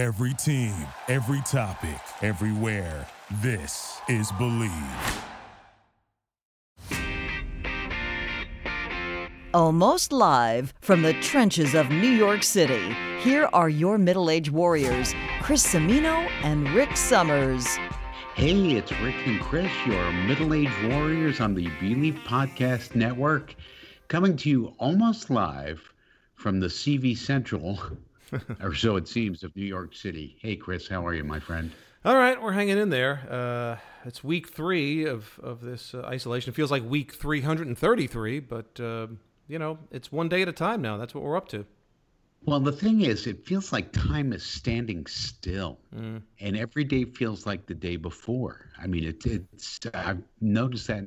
Every team, every topic, everywhere. This is Bleav. Almost live from the trenches of New York City, here are your middle aged warriors, Chris Cimino and Rick Summers. Hey, it's Rick and Chris, your middle aged warriors on the Bleav Podcast Network, coming to you almost live from the CV Central, or so it seems, of New York City. Hey, Chris, how are you, my friend? All right, we're hanging in there. Uh, it's week three of, of this uh, isolation. It feels like week 333, but, uh, you know, it's one day at a time now. That's what we're up to. Well, the thing is, it feels like time is standing still, mm. and every day feels like the day before. I mean, it, it's I've noticed that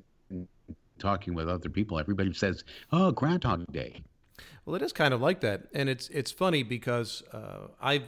talking with other people. Everybody says, "Oh, Groundhog Day." Well, it is kind of like that, and it's it's funny because uh, I've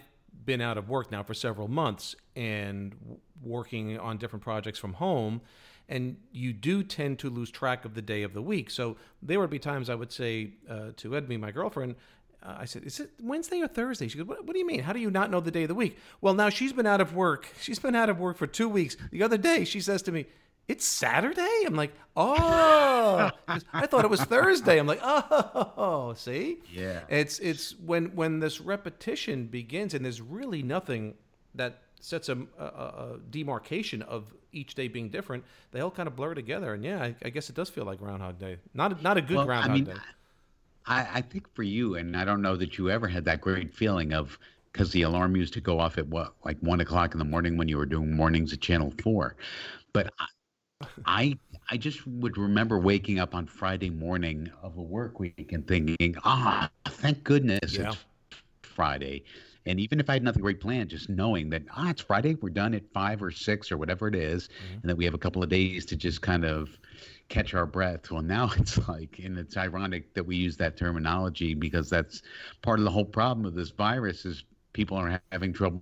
been out of work now for several months and working on different projects from home and you do tend to lose track of the day of the week. So there would be times I would say uh, to Edme, my girlfriend, uh, I said, "Is it Wednesday or Thursday?" She goes, what, "What do you mean? How do you not know the day of the week?" Well, now she's been out of work. She's been out of work for two weeks. The other day, she says to me, "It's Saturday." I'm like, "Oh, I thought it was Thursday." I'm like, "Oh, see, yeah." It's it's when when this repetition begins, and there's really nothing that sets a, a, a, demarcation of each day being different. They all kind of blur together, and yeah, I, I guess it does feel like Groundhog Day. Not not a good well, Groundhog I mean, Day. I, I think for you, and I don't know that you ever had that great feeling of because the alarm used to go off at what like one o'clock in the morning when you were doing mornings at Channel Four, but I I I just would remember waking up on Friday morning of a work week and thinking, ah, thank goodness yeah. it's Friday. And even if I had nothing great planned, just knowing that ah, it's Friday, we're done at five or six or whatever it is, mm-hmm. and that we have a couple of days to just kind of catch our breath. Well, now it's like, and it's ironic that we use that terminology because that's part of the whole problem of this virus is people are having trouble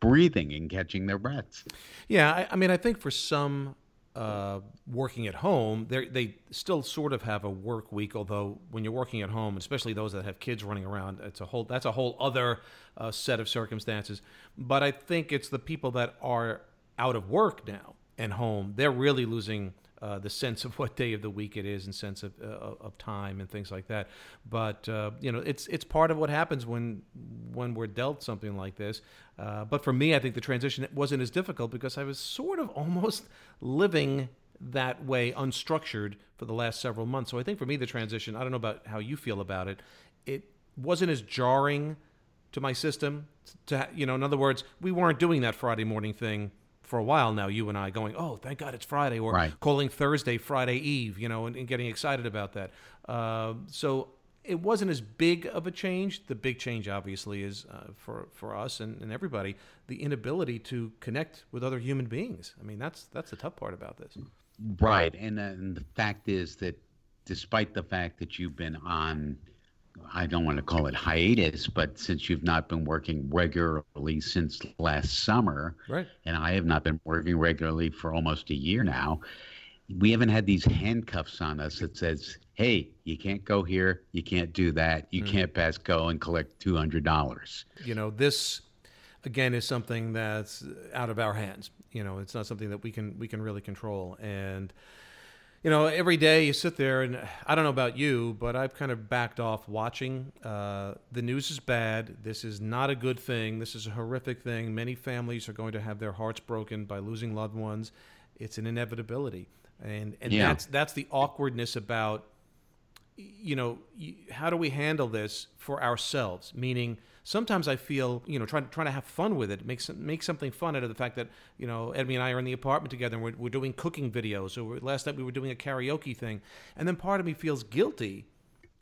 breathing and catching their breaths. Yeah, I, I mean, I think for some uh, working at home, they still sort of have a work week. Although when you're working at home, especially those that have kids running around, it's a whole that's a whole other uh, set of circumstances. But I think it's the people that are out of work now and home. They're really losing uh, the sense of what day of the week it is and sense of, uh, of time and things like that. But uh, you know, it's it's part of what happens when when we're dealt something like this. Uh, but for me, I think the transition wasn't as difficult because I was sort of almost living that way, unstructured, for the last several months. So I think for me, the transition. I don't know about how you feel about it. It wasn't as jarring to my system. To you know, in other words, we weren't doing that Friday morning thing for a while now, you and I going, oh, thank God it's Friday, or right. calling Thursday Friday Eve, you know, and, and getting excited about that. Uh, so it wasn't as big of a change. The big change, obviously, is uh, for for us and, and everybody the inability to connect with other human beings. I mean, that's that's the tough part about this. Right, and, uh, and the fact is that despite the fact that you've been on I don't want to call it hiatus, but since you've not been working regularly since last summer, right. and I have not been working regularly for almost a year now, we haven't had these handcuffs on us that says, "Hey, you can't go here, you can't do that, you mm. can't pass go and collect two hundred dollars." You know, this again is something that's out of our hands. You know, it's not something that we can we can really control, and you know, every day you sit there, and I don't know about you, but I've kind of backed off watching. Uh, the news is bad. This is not a good thing. This is a horrific thing. Many families are going to have their hearts broken by losing loved ones. It's an inevitability, and and yeah. that's that's the awkwardness about, you know, how do we handle this for ourselves? Meaning sometimes I feel, you know, trying trying to have fun with it, make make something fun out of the fact that, you know, Edme and I are in the apartment together and we're, we're doing cooking videos. Or last night we were doing a karaoke thing, and then part of me feels guilty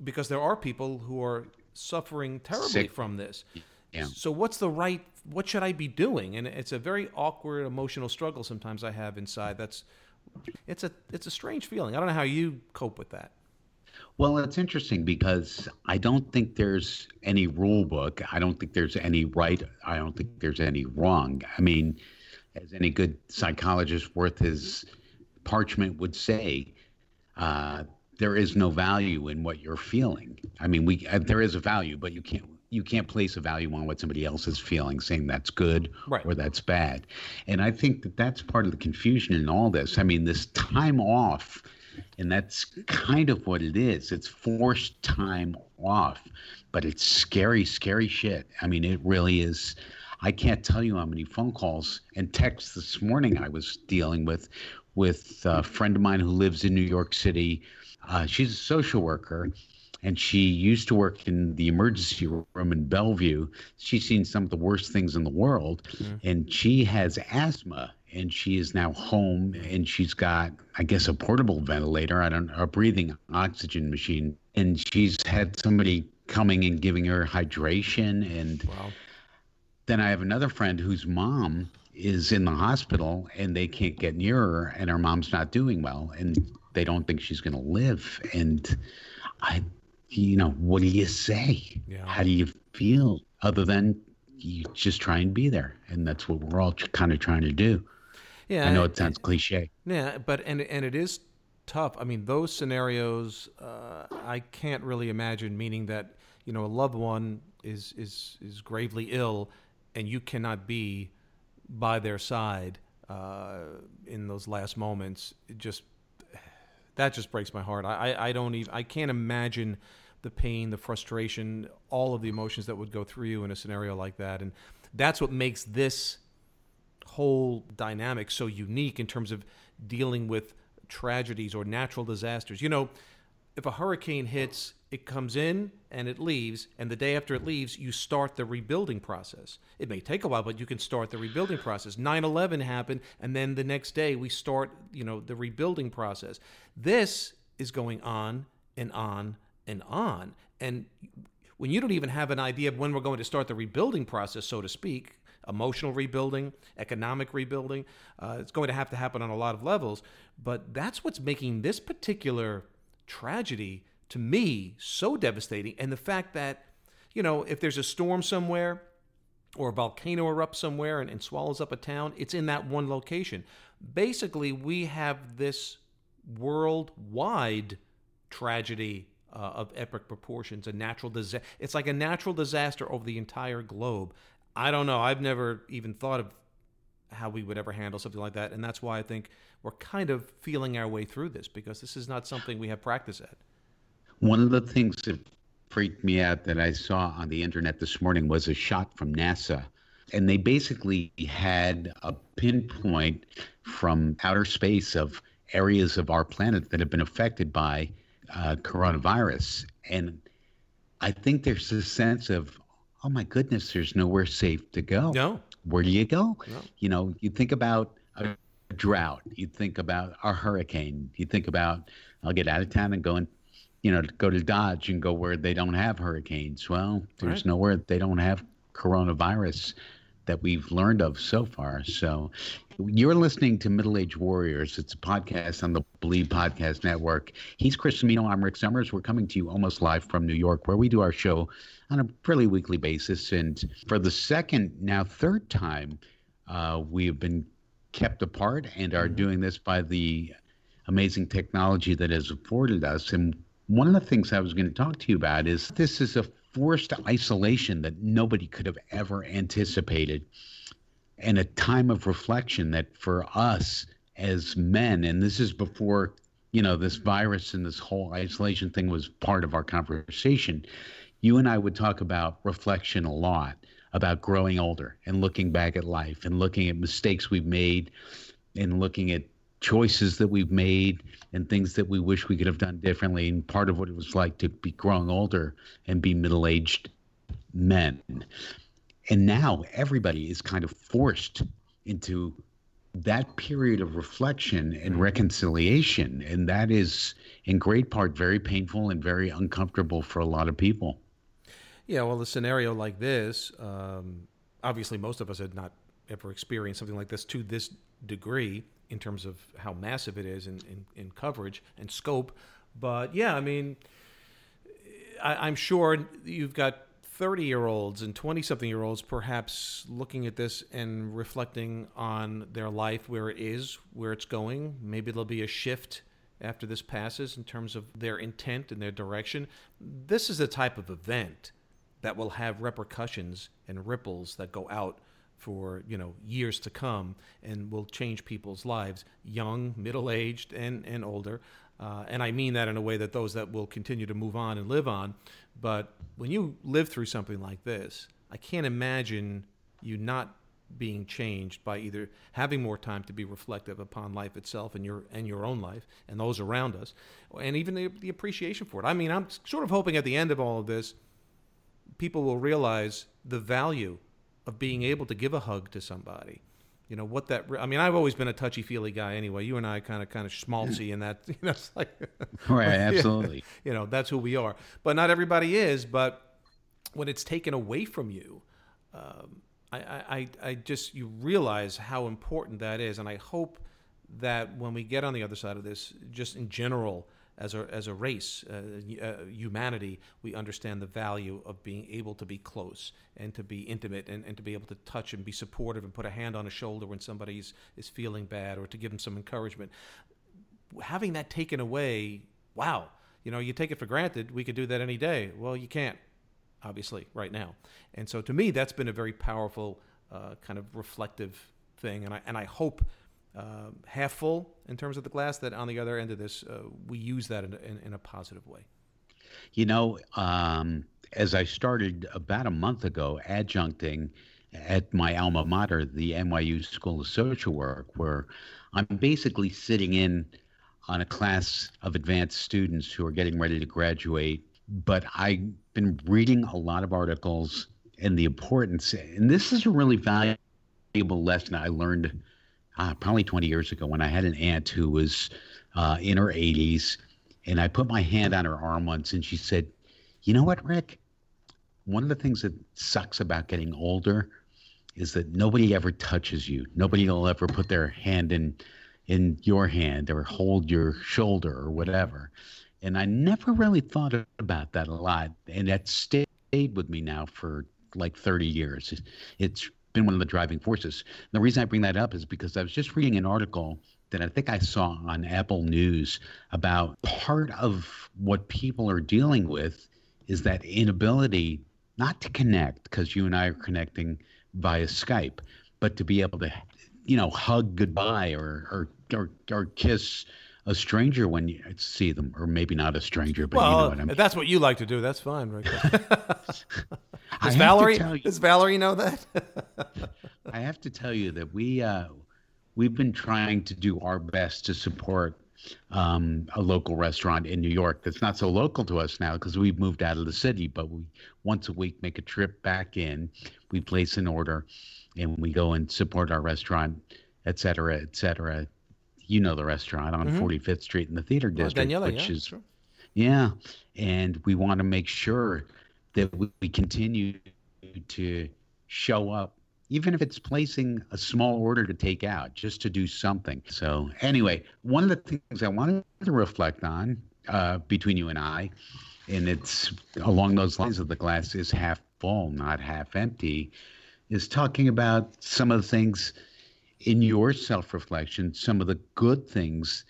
because there are people who are suffering terribly Sick. from this. Yeah. So what's the right? What should I be doing? And it's a very awkward emotional struggle sometimes I have inside. That's it's a it's a strange feeling. I don't know how you cope with that. Well, it's interesting because I don't think there's any rule book. I don't think there's any right. I don't think there's any wrong. I mean, as any good psychologist worth his parchment would say, uh, there is no value in what you're feeling. I mean, we uh, there is a value, but you can't you can't place a value on what somebody else is feeling, saying that's good Right. or that's bad. And I think that that's part of the confusion in all this. I mean, this time off, and that's kind of what it is. It's forced time off, but it's scary, scary shit. I mean, it really is. I can't tell you how many phone calls and texts this morning I was dealing with with a friend of mine who lives in New York City. Uh, she's a social worker, and she used to work in the emergency room in Bellevue. She's seen some of the worst things in the world, and she has asthma. And she is now home, and she's got, I guess, a portable ventilator. I don't, a breathing oxygen machine, and she's had somebody coming and giving her hydration and Wow. then I have another friend whose mom is in the hospital and they can't get near her and her mom's not doing well and they don't think she's going to live and I you know what do you say Yeah. how do you feel other than you just try and be there and that's what we're all kind of trying to do Yeah. I know it sounds cliche Yeah, but and and it is tough. I mean, those scenarios uh, I can't really imagine. Meaning that you know a loved one is is is gravely ill, and you cannot be by their side uh, in those last moments. It just that just breaks my heart. I, I I don't even I can't imagine the pain, the frustration, all of the emotions that would go through you in a scenario like that, and that's what makes this whole dynamic so unique in terms of dealing with tragedies or natural disasters. You know, if a hurricane hits, it comes in and it leaves, and the day after it leaves, you start the rebuilding process. It may take a while, but you can start the rebuilding process. 9/11 happened, and then the next day we start, you know, the rebuilding process. This is going on and on and on, and when you don't even have an idea of when we're going to start the rebuilding process, so to speak, emotional rebuilding, economic rebuilding, uh, it's going to have to happen on a lot of levels. But that's what's making this particular tragedy to me so devastating. And the fact that, you know, if there's a storm somewhere, or a volcano erupts somewhere and, and swallows up a town, it's in that one location. Basically, we have this worldwide tragedy uh, of epic proportions, a natural disaster. It's like a natural disaster over the entire globe. I don't know. I've never even thought of how we would ever handle something like that, and that's why I think we're kind of feeling our way through this because this is not something we have practice at. One of the things that freaked me out that I saw on the internet this morning was a shot from NASA. And they basically had a pinpoint from outer space of areas of our planet that have been affected by uh, coronavirus. And I think there's a sense of, oh my goodness, there's nowhere safe to go. No. Where do you go? No. You know, you think about a drought, you think about a hurricane, you think about, I'll get out of town and go and you know, go to Dodge and go where they don't have hurricanes. Well, there's Right. nowhere they don't have coronavirus that we've learned of so far. So you're listening to Middle Age Warriors. It's a podcast on the Bleav Podcast Network. He's Chris Cimino. I'm Rick Summers. We're coming to you almost live from New York, where we do our show on a fairly weekly basis. And for the second, now third time, uh, we have been kept apart and are doing this by the amazing technology that has afforded us. And one of the things I was going to talk to you about is this is a forced isolation that nobody could have ever anticipated, and a time of reflection that for us as men, and this is before you know this virus and this whole isolation thing was part of our conversation. You and I would talk about reflection a lot, about growing older and looking back at life and looking at mistakes we've made and looking at choices that we've made and things that we wish we could have done differently. And part of what it was like to be growing older and be middle-aged men. And now everybody is kind of forced into that period of reflection and reconciliation. And that is in great part very painful and very uncomfortable for a lot of people. Yeah, well, a scenario like this, um, obviously, most of us had not ever experienced something like this to this degree in terms of how massive it is in, in, in coverage and scope. But yeah, I mean, I, I'm sure you've got 30 year olds and 20 something year olds perhaps looking at this and reflecting on their life, where it is, where it's going. Maybe there'll be a shift after this passes in terms of their intent and their direction. This is the type of event that will have repercussions and ripples that go out for you know years to come and will change people's lives young middle aged and and older. Uh, and i mean that in a way that those that will continue to move on and live on. But when you live through something like this i can't imagine you not being changed by either having more time to be reflective upon life itself and your and your own life and those around us and even the, the appreciation for it. I mean i'm sort of hoping at the end of all of this people will realize the value of being able to give a hug to somebody. You know what that? I mean, I've always been a touchy feely guy. Anyway, you and I kind of kind of schmaltzy in that. You know, it's like right, absolutely. you know, that's who we are. But not everybody is. But when it's taken away from you, um, I, I, I just you realize how important that is, and I hope that when we get on the other side of this, just in general, as a, as a race, uh, uh, humanity, we understand the value of being able to be close and to be intimate and, and to be able to touch and be supportive and put a hand on a shoulder when somebody is feeling bad or to give them some encouragement. Having that taken away, wow, you know, you take it for granted. We could do that any day. Well, you can't, obviously, right now. And so to me, that's been a very powerful uh, kind of reflective thing. And I, and I hope uh, half full in terms of the glass, that on the other end of this, uh, we use that in, in, in, a positive way. You know, um, as I started about a month ago adjuncting at my alma mater, the NYU School of Social Work, where I'm basically sitting in on a class of advanced students who are getting ready to graduate. But I've been reading a lot of articles and the importance, and this is a really valuable lesson I learned uh, probably 20 years ago when I had an aunt who was uh, in her 80s, and I put my hand on her arm once, and she said, "You know what, Rick? One of the things that sucks about getting older is that nobody ever touches you. Nobody will ever put their hand in in your hand or hold your shoulder or whatever." And I never really thought about that a lot, and that stayed with me now for like 30 years. It's been one of the driving forces. And the reason I bring that up is because I was just reading an article that I think I saw on Apple News about part of what people are dealing with is that inability not to connect because you and I are connecting via Skype, but to be able to, you know, hug goodbye or or or, or kiss a stranger when you see them, or maybe not a stranger, but well, you know what I mean. That's what you like to do. That's fine, right? does Valerie you, does Valerie know that? I have to tell you that we uh, we've been trying to do our best to support um, a local restaurant in New York that's not so local to us now because we've moved out of the city, but we once a week make a trip back in. We place an order, and we go and support our restaurant, et cetera, et cetera you know the restaurant on mm-hmm. 45th Street in the theater district, well, Daniela, which yeah, is sure. yeah, and we want to make sure that we, we continue to show up even if it's placing a small order to take out, just to do something. So, anyway, one of the things I wanted to reflect on uh, between you and I, and it's along those lines of the glass is half full, not half empty, is talking about some of the things in your self reflection some of the good things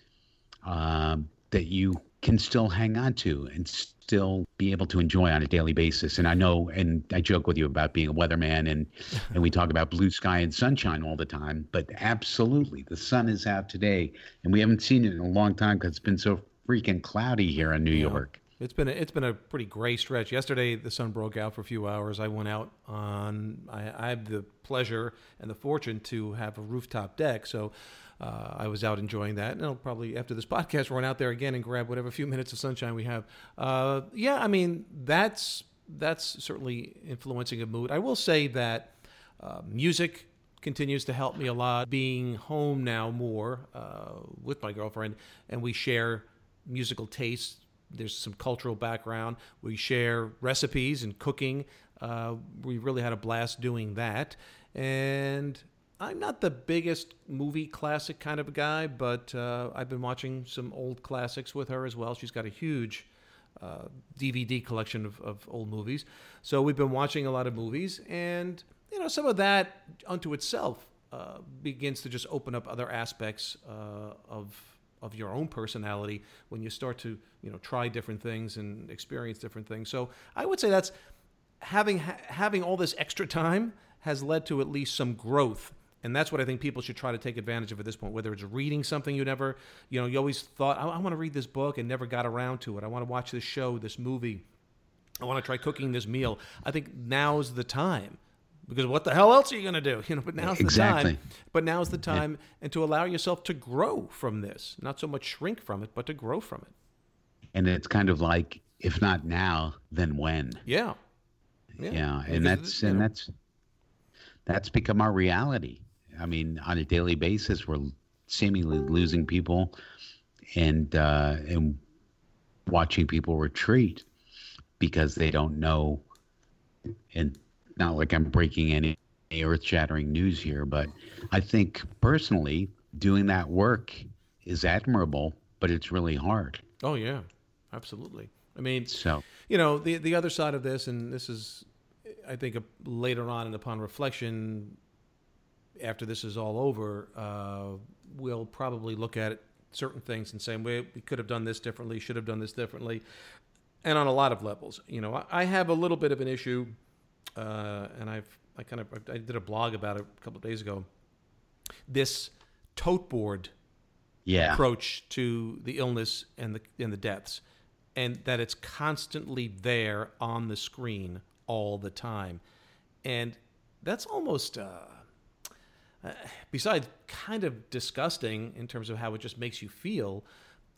um, that you can still hang on to and still be able to enjoy on a daily basis. And I know, and I joke with you about being a weatherman, and and we talk about blue sky and sunshine all the time. But absolutely, the sun is out today, and we haven't seen it in a long time because it's been so freaking cloudy here in New yeah. York. It's been a, it's been a pretty gray stretch. Yesterday, the sun broke out for a few hours. I went out on. I, I have the pleasure and the fortune to have a rooftop deck, so uh, I was out enjoying that. And I'll probably after this podcast run out there again and grab whatever few minutes of sunshine we have. Uh, yeah, I mean that's that's certainly influencing a mood. I will say that uh, music continues to help me a lot. Being home now more uh, with my girlfriend, and we share musical tastes there's some cultural background. We share recipes and cooking. Uh, we really had a blast doing that. And I'm not the biggest movie classic kind of guy, but uh, I've been watching some old classics with her as well. She's got a huge uh, DVD collection of, of old movies. So we've been watching a lot of movies, and you know, some of that unto itself uh, begins to just open up other aspects uh, of of your own personality when you start to you know try different things and experience different things. So I would say that's having ha- having all this extra time has led to at least some growth and that's what I think people should try to take advantage of at this point. Whether it's reading something you never, you know, you always thought, I, I want to read this book and never got around to it. I want to watch this show, this movie. I want to try cooking this meal. I think now's the time because what the hell else are you going to do? You know, but now's Exactly. the time. But now's the time, and to allow yourself to grow from this, not so much shrink from it, but to grow from it. And it's kind of like, if not now, then when? Yeah. Yeah, Because, and that's you and know, that's that's become our reality. I mean, on a daily basis, we're seemingly losing people, and uh, and watching people retreat because they don't know. And not like I'm breaking any earth-shattering news here, but I think personally, doing that work is admirable, but it's really hard. Oh yeah, absolutely. I mean, So you know the the other side of this and this is i think uh, later on and upon reflection after this is all over uh, we'll probably look at certain things and say we, we could have done this differently should have done this differently and on a lot of levels you know i, I have a little bit of an issue uh, and i've i kind of i did a blog about it a couple of days ago this tote board yeah, approach to the illness and the and the deaths, and that it's constantly there on the screen all the time, and that's almost. Uh, uh, besides kind of disgusting in terms of how it just makes you feel,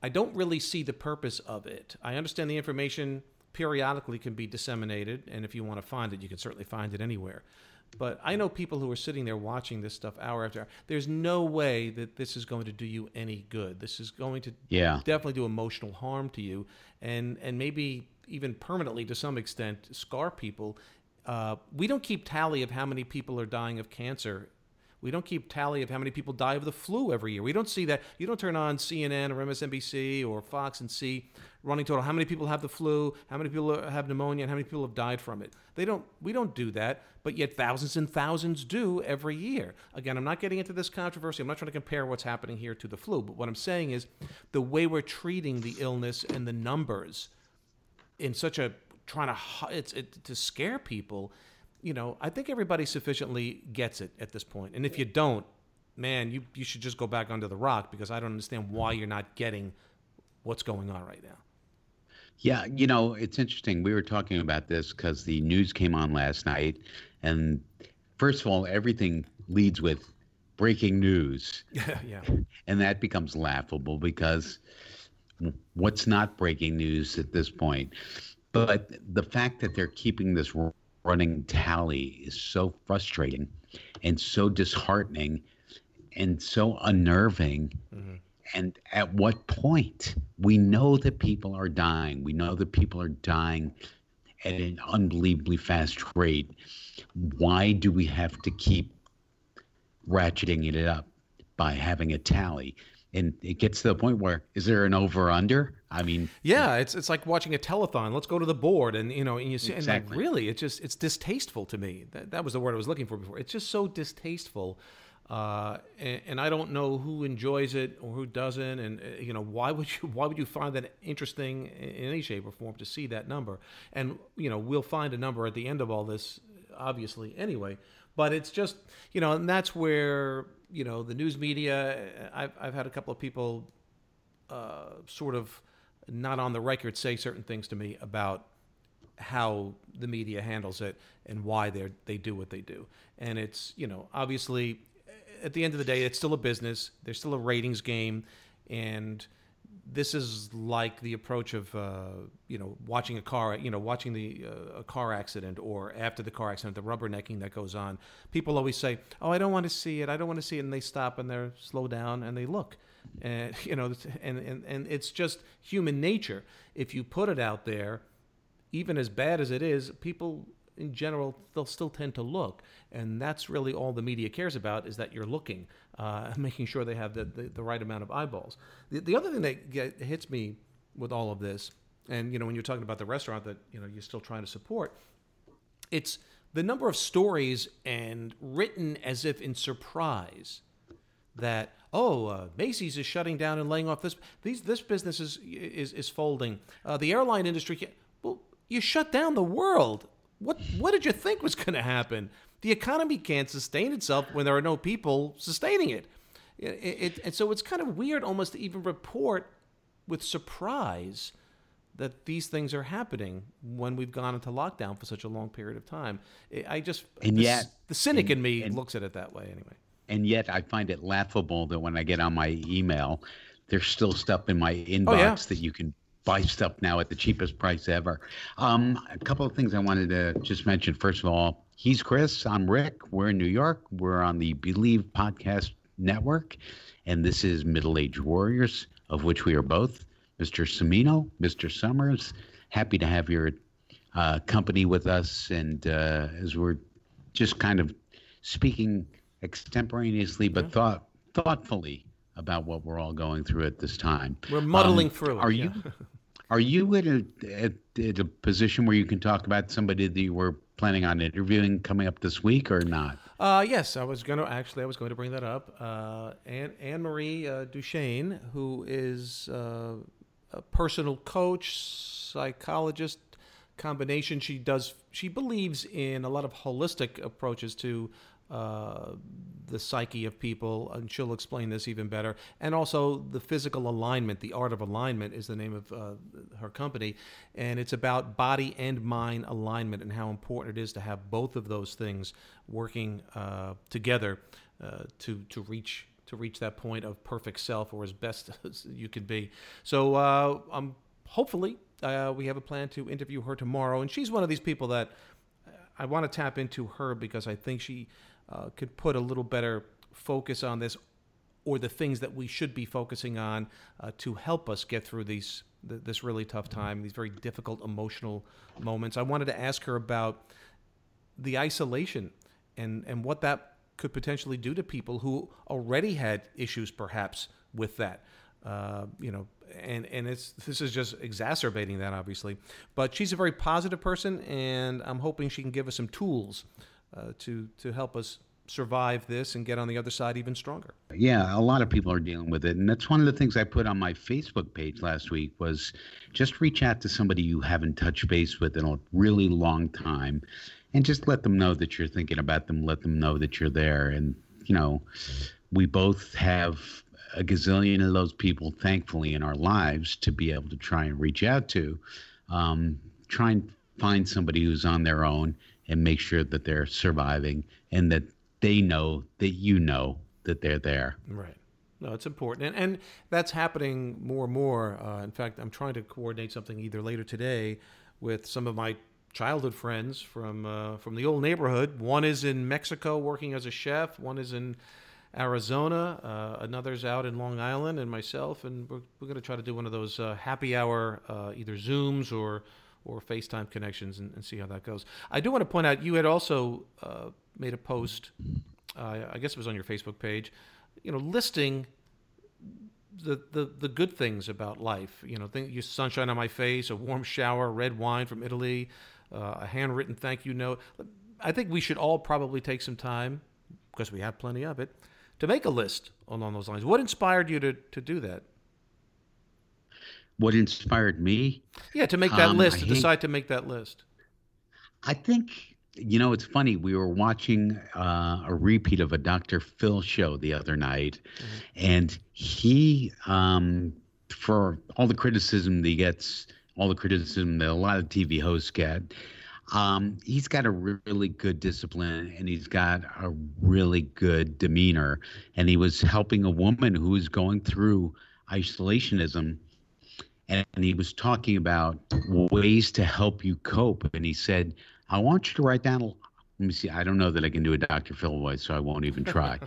I don't really see the purpose of it. I understand the information periodically can be disseminated, and if you want to find it, you can certainly find it anywhere. But I know people who are sitting there watching this stuff hour after hour. There's no way that this is going to do you any good. This is going to yeah. definitely do emotional harm to you, and and maybe even permanently to some extent scar people. Uh, we don't keep tally of how many people are dying of cancer. We don't keep tally of how many people die of the flu every year. We don't see that. You don't turn on CNN or MSNBC or Fox and see running total how many people have the flu, how many people have pneumonia, and how many people have died from it. They don't. We don't do that, but yet thousands and thousands do every year. Again, I'm not getting into this controversy. I'm not trying to compare what's happening here to the flu, but what I'm saying is the way we're treating the illness and the numbers in such a trying to it's it, to scare people you know i think everybody sufficiently gets it at this point. and if you don't man you you should just go back under the rock because i don't understand why you're not getting what's going on right now Yeah, you know, it's interesting. We were talking about this because the news came on last night. And first of all, everything leads with breaking news. yeah yeah And that becomes laughable because what's not breaking news at this point? But the fact that they're keeping this running tally is so frustrating and so disheartening and so unnerving. Mm-hmm. And at what point? We know that people are dying. We know that people are dying at an unbelievably fast rate. Why do we have to keep ratcheting it up by having a tally? And it gets to the point where is there an over under? I mean, yeah it's it's like watching a telethon let's go to the board and you know and you see and like really it's just it's distasteful to me that, that was the word i was looking for before it's just so distasteful uh, and, and I don't know who enjoys it or who doesn't, and uh, you know why would you why would you find that interesting in in any shape or form to see that number? And you know we'll find a number at the end of all this, obviously anyway. But it's just you know, and that's where you know the news media. I've I've had a couple of people uh, sort of not on the record say certain things to me about how the media handles it and why they they do what they do. And it's you know obviously at the end of the day it's still a business. There's still a ratings game, and this is like the approach of uh, you know watching a car you know watching the uh, a car accident or after the car accident the rubbernecking that goes on. People always say, "Oh, I don't want to see it. I don't want to see it," and they stop and they slow down and they look and you know and, and and it's just human nature if you put it out there even as bad as it is people in general they'll still tend to look. And that's really all the media cares about is that you're looking uh, making sure they have the, the, the right amount of eyeballs. The, the other thing that get, hits me with all of this and you know when you're talking about the restaurant that you know you're still trying to support it's the number of stories and written as if in surprise that oh uh, Macy's is shutting down and laying off this these this business is is, is folding. Uh, the airline industry well you shut down the world what what did you think was going to happen? The economy can't sustain itself when there are no people sustaining it. It, it. And so it's kind of weird almost to even report with surprise that these things are happening when we've gone into lockdown for such a long period of time. I just and the, yet the cynic and, in me and, looks at it that way anyway. And yet I find it laughable that when I get on my email, there's still stuff in my inbox oh, yeah. that you can buy stuff now at the cheapest price ever. Um, a couple of things I wanted to just mention. First of all, he's Chris. I'm Rick. We're in New York. We're on the Bleav Podcast Network, and this is Middle Age Warriors, of which we are both. Mr. Cimino, Mr. Summers, happy to have your uh, company with us. And uh, as we're just kind of speaking extemporaneously, but thought thoughtfully about what we're all going through at this time. We're muddling um, through it. Are you are you at a at, at, a position where you can talk about somebody that you were planning on interviewing coming up this week or not? Uh, yes, I was going to actually I was going to bring that up. Uh, Anne Marie uh, Duchesne, who is uh, a personal coach, psychologist combination. She does. She believes in a lot of holistic approaches to the psyche of people, and she'll explain this even better. And also the physical alignment, the art of alignment is the name of uh, her company, and it's about body and mind alignment and how important it is to have both of those things working uh, together uh, to to reach to reach that point of perfect self or as best as you can be. So uh, I'm hopefully uh, we have a plan to interview her tomorrow, and she's one of these people that I want to tap into her because I think she uh, could put a little better focus on this or the things that we should be focusing on uh, to help us get through these th- this really tough time, these very difficult emotional moments. I wanted to ask her about the isolation and and what that could potentially do to people who already had issues, perhaps with that. Uh, you know, and and it's this is just exacerbating that, obviously. But she's a very positive person, and I'm hoping she can give us some tools uh, to to help us survive this and get on the other side even stronger. Yeah, a lot of people are dealing with it, and that's one of the things I put on my Facebook page last week was just reach out to somebody you haven't touched base with in a really long time, and just let them know that you're thinking about them. Let them know that you're there, and you know, we both have a gazillion of those people, thankfully, in our lives to be able to try and reach out to. Um, try and find somebody who's on their own and make sure that they're surviving and that they know that you know that they're there. Right. No, it's important, and and that's happening more and more. Uh, in fact, I'm trying to coordinate something either later today with some of my childhood friends from uh, from the old neighborhood. One is in Mexico working as a chef. One is in Arizona. Uh, another's out in Long Island, and myself. And we're, we're going to try to do one of those uh, happy hour, uh, either Zooms or or FaceTime connections and, and, see how that goes. I do want to point out you had also uh, made a post, uh, I guess it was on your Facebook page, you know, listing the, the, the good things about life. You know, think, you sunshine on my face, a warm shower, red wine from Italy, uh, a handwritten thank you note. I think we should all probably take some time, because we have plenty of it, to make a list along those lines. What inspired you to, to do that? What inspired me? Yeah, to make that um, list, to decide to make that list. I think you know it's funny. We were watching uh, a repeat of a Dr. Phil show the other night, mm-hmm. and he, um, for all the criticism that he gets, all the criticism that a lot of TV hosts get. Um, he's got a really good discipline and he's got a really good demeanor. And he was helping a woman who was going through isolationism and he was talking about ways to help you cope. And he said, I want you to write down. Let me see. I don't know that I can do a Dr. Phil voice, so I won't even try.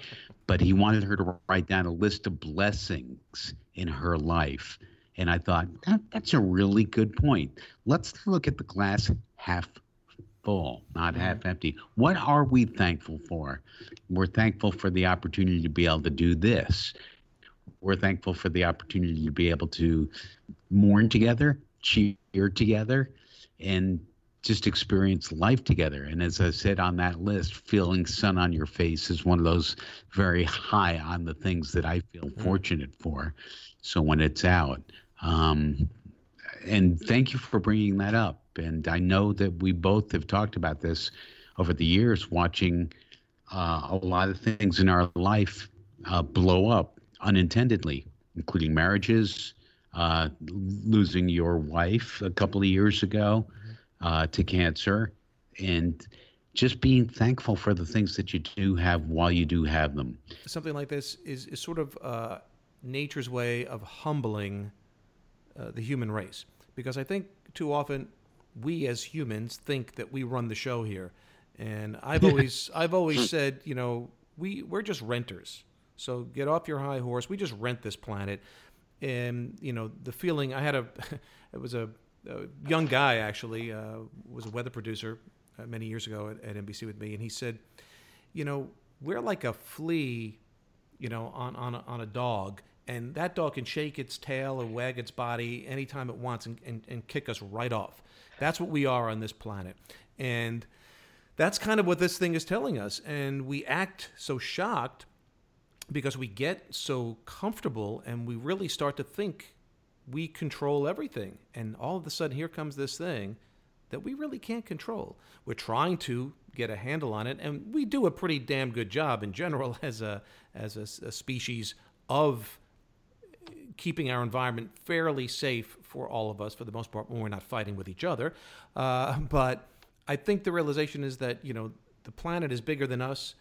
but he wanted her to write down a list of blessings in her life. And I thought, that, that's a really good point. Let's look at the glass half full, not half mm-hmm. empty. What are we thankful for? We're thankful for the opportunity to be able to do this. We're thankful for the opportunity to be able to mourn together, cheer together, and just experience life together. And as I said on that list, feeling sun on your face is one of those very high on the things that I feel mm. fortunate for. So when it's out, um, and thank you for bringing that up And I know that we both have talked about this over the years, watching uh, a lot of things in our life uh, blow up unintendedly, including marriages, uh, losing your wife a couple of years ago uh, to cancer, and just being thankful for the things that you do have while you do have them. Something like this is, is sort of uh, nature's way of humbling uh, the human race. Because I think too often we as humans think that we run the show here. And I've always I've always said, you know, we we're just renters. So get off your high horse. We just rent this planet. And you know, the feeling I had a it was a, a young guy actually uh, was a weather producer uh, many years ago at, at NBC with me, and he said, you know, we're like a flea, you know, on on a, on a dog, and that dog can shake its tail or wag its body anytime it wants and, and, and kick us right off. That's what we are on this planet, and that's kind of what this thing is telling us. And we act so shocked because we get so comfortable and we really start to think we control everything. And all of a sudden, here comes this thing that we really can't control. We're trying to get a handle on it, and we do a pretty damn good job in general as a as a, a species of keeping our environment fairly safe for all of us for the most part when we're not fighting with each other. Uh, but I think the realization is that you know the planet is bigger than us.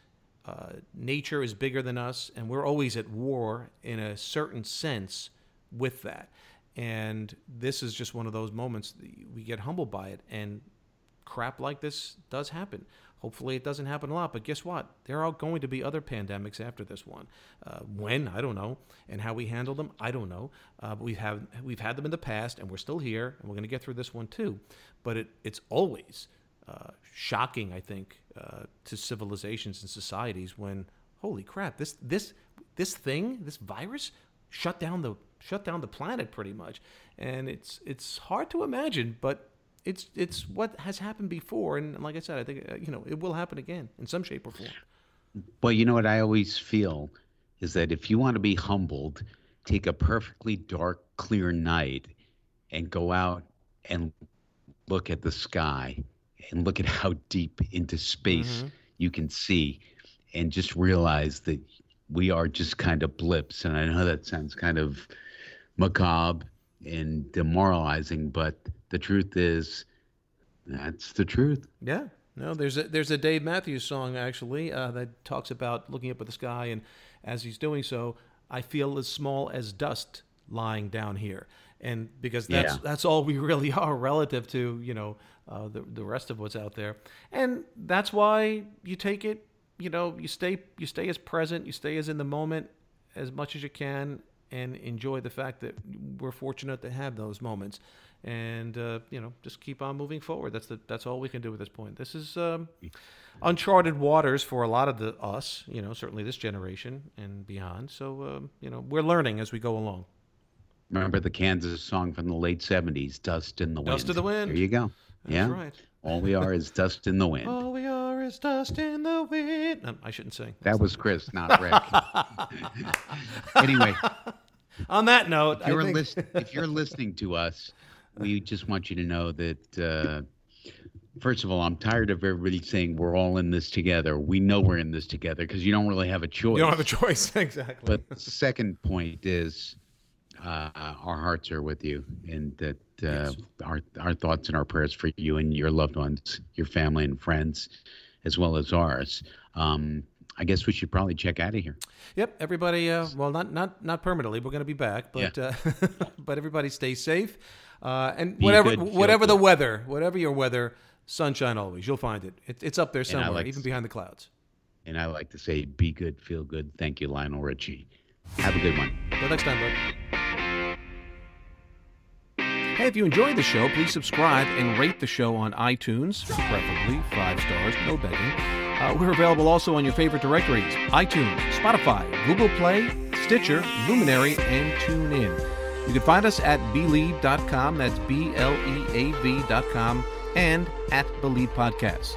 Uh, nature is bigger than us, and we're always at war in a certain sense with that. And this is just one of those moments we get humbled by it. And crap like this does happen. Hopefully, it doesn't happen a lot. But guess what? There are going to be other pandemics after this one. Uh, when I don't know, and how we handle them, I don't know. Uh, but we've had we've had them in the past, and we're still here, and we're going to get through this one too. But it, it's always uh, shocking, I think, uh, to civilizations and societies when holy crap, this this this thing, this virus, shut down the shut down the planet pretty much, and it's it's hard to imagine, but it's it's what has happened before, and like I said, I think uh, you know it will happen again in some shape or form. Well, you know what I always feel is that if you want to be humbled, take a perfectly dark, clear night and go out and look at the sky and look at how deep into space mm-hmm. you can see and just realize that we are just kind of blips. And I know that sounds kind of macabre and demoralizing, but the truth is that's the truth. Yeah. No, there's a there's a Dave Matthews song actually uh, that talks about looking up at the sky, and as he's doing so, I feel as small as dust lying down here, and because that's yeah. that's all we really are relative to you know uh, the the rest of what's out there, and that's why you take it you know, you stay you stay as present, you stay as in the moment as much as you can, and enjoy the fact that we're fortunate to have those moments, and uh, you know, just keep on moving forward. That's the that's all we can do at this point. This is um, uncharted waters for a lot of the us, you know, certainly this generation and beyond. So um, you know, we're learning as we go along. Remember the Kansas song from the late '70s, "Dust in the Wind." Dust in the Wind. There you go. That's yeah. right. All we are is dust in the wind. All we are is dust in the wind. No, I shouldn't sing. That was Chris, not Rick. anyway, on that note, if you're, think... list- if you're listening to us, we just want you to know that. Uh, first of all, I'm tired of everybody saying we're all in this together. We know we're in this together because you don't really have a choice. You don't have a choice, exactly. But the second point is uh, our hearts are with you, and that uh, yes. our our thoughts and our prayers for you and your loved ones, your family and friends, as well as ours. Um, I guess we should probably check out of here. Yep, everybody. Uh, well, not not not permanently. We're going to be back, but yeah. uh, but everybody stay safe, uh, and be whatever good, whatever the good. weather, whatever your weather, sunshine always. You'll find it. it it's up there somewhere, like even to, behind the clouds. And I like to say, be good, feel good. Thank you, Lionel Richie. Have a good one. Until next time, bud. Hey, if you enjoyed the show, please subscribe and rate the show on iTunes, preferably five stars, no begging. Uh, we're available also on your favorite directories iTunes, Spotify, Google Play, Stitcher, Luminary, and TuneIn. You can find us at Bleav.com, that's B L E A V.com, and at Bleav Podcasts.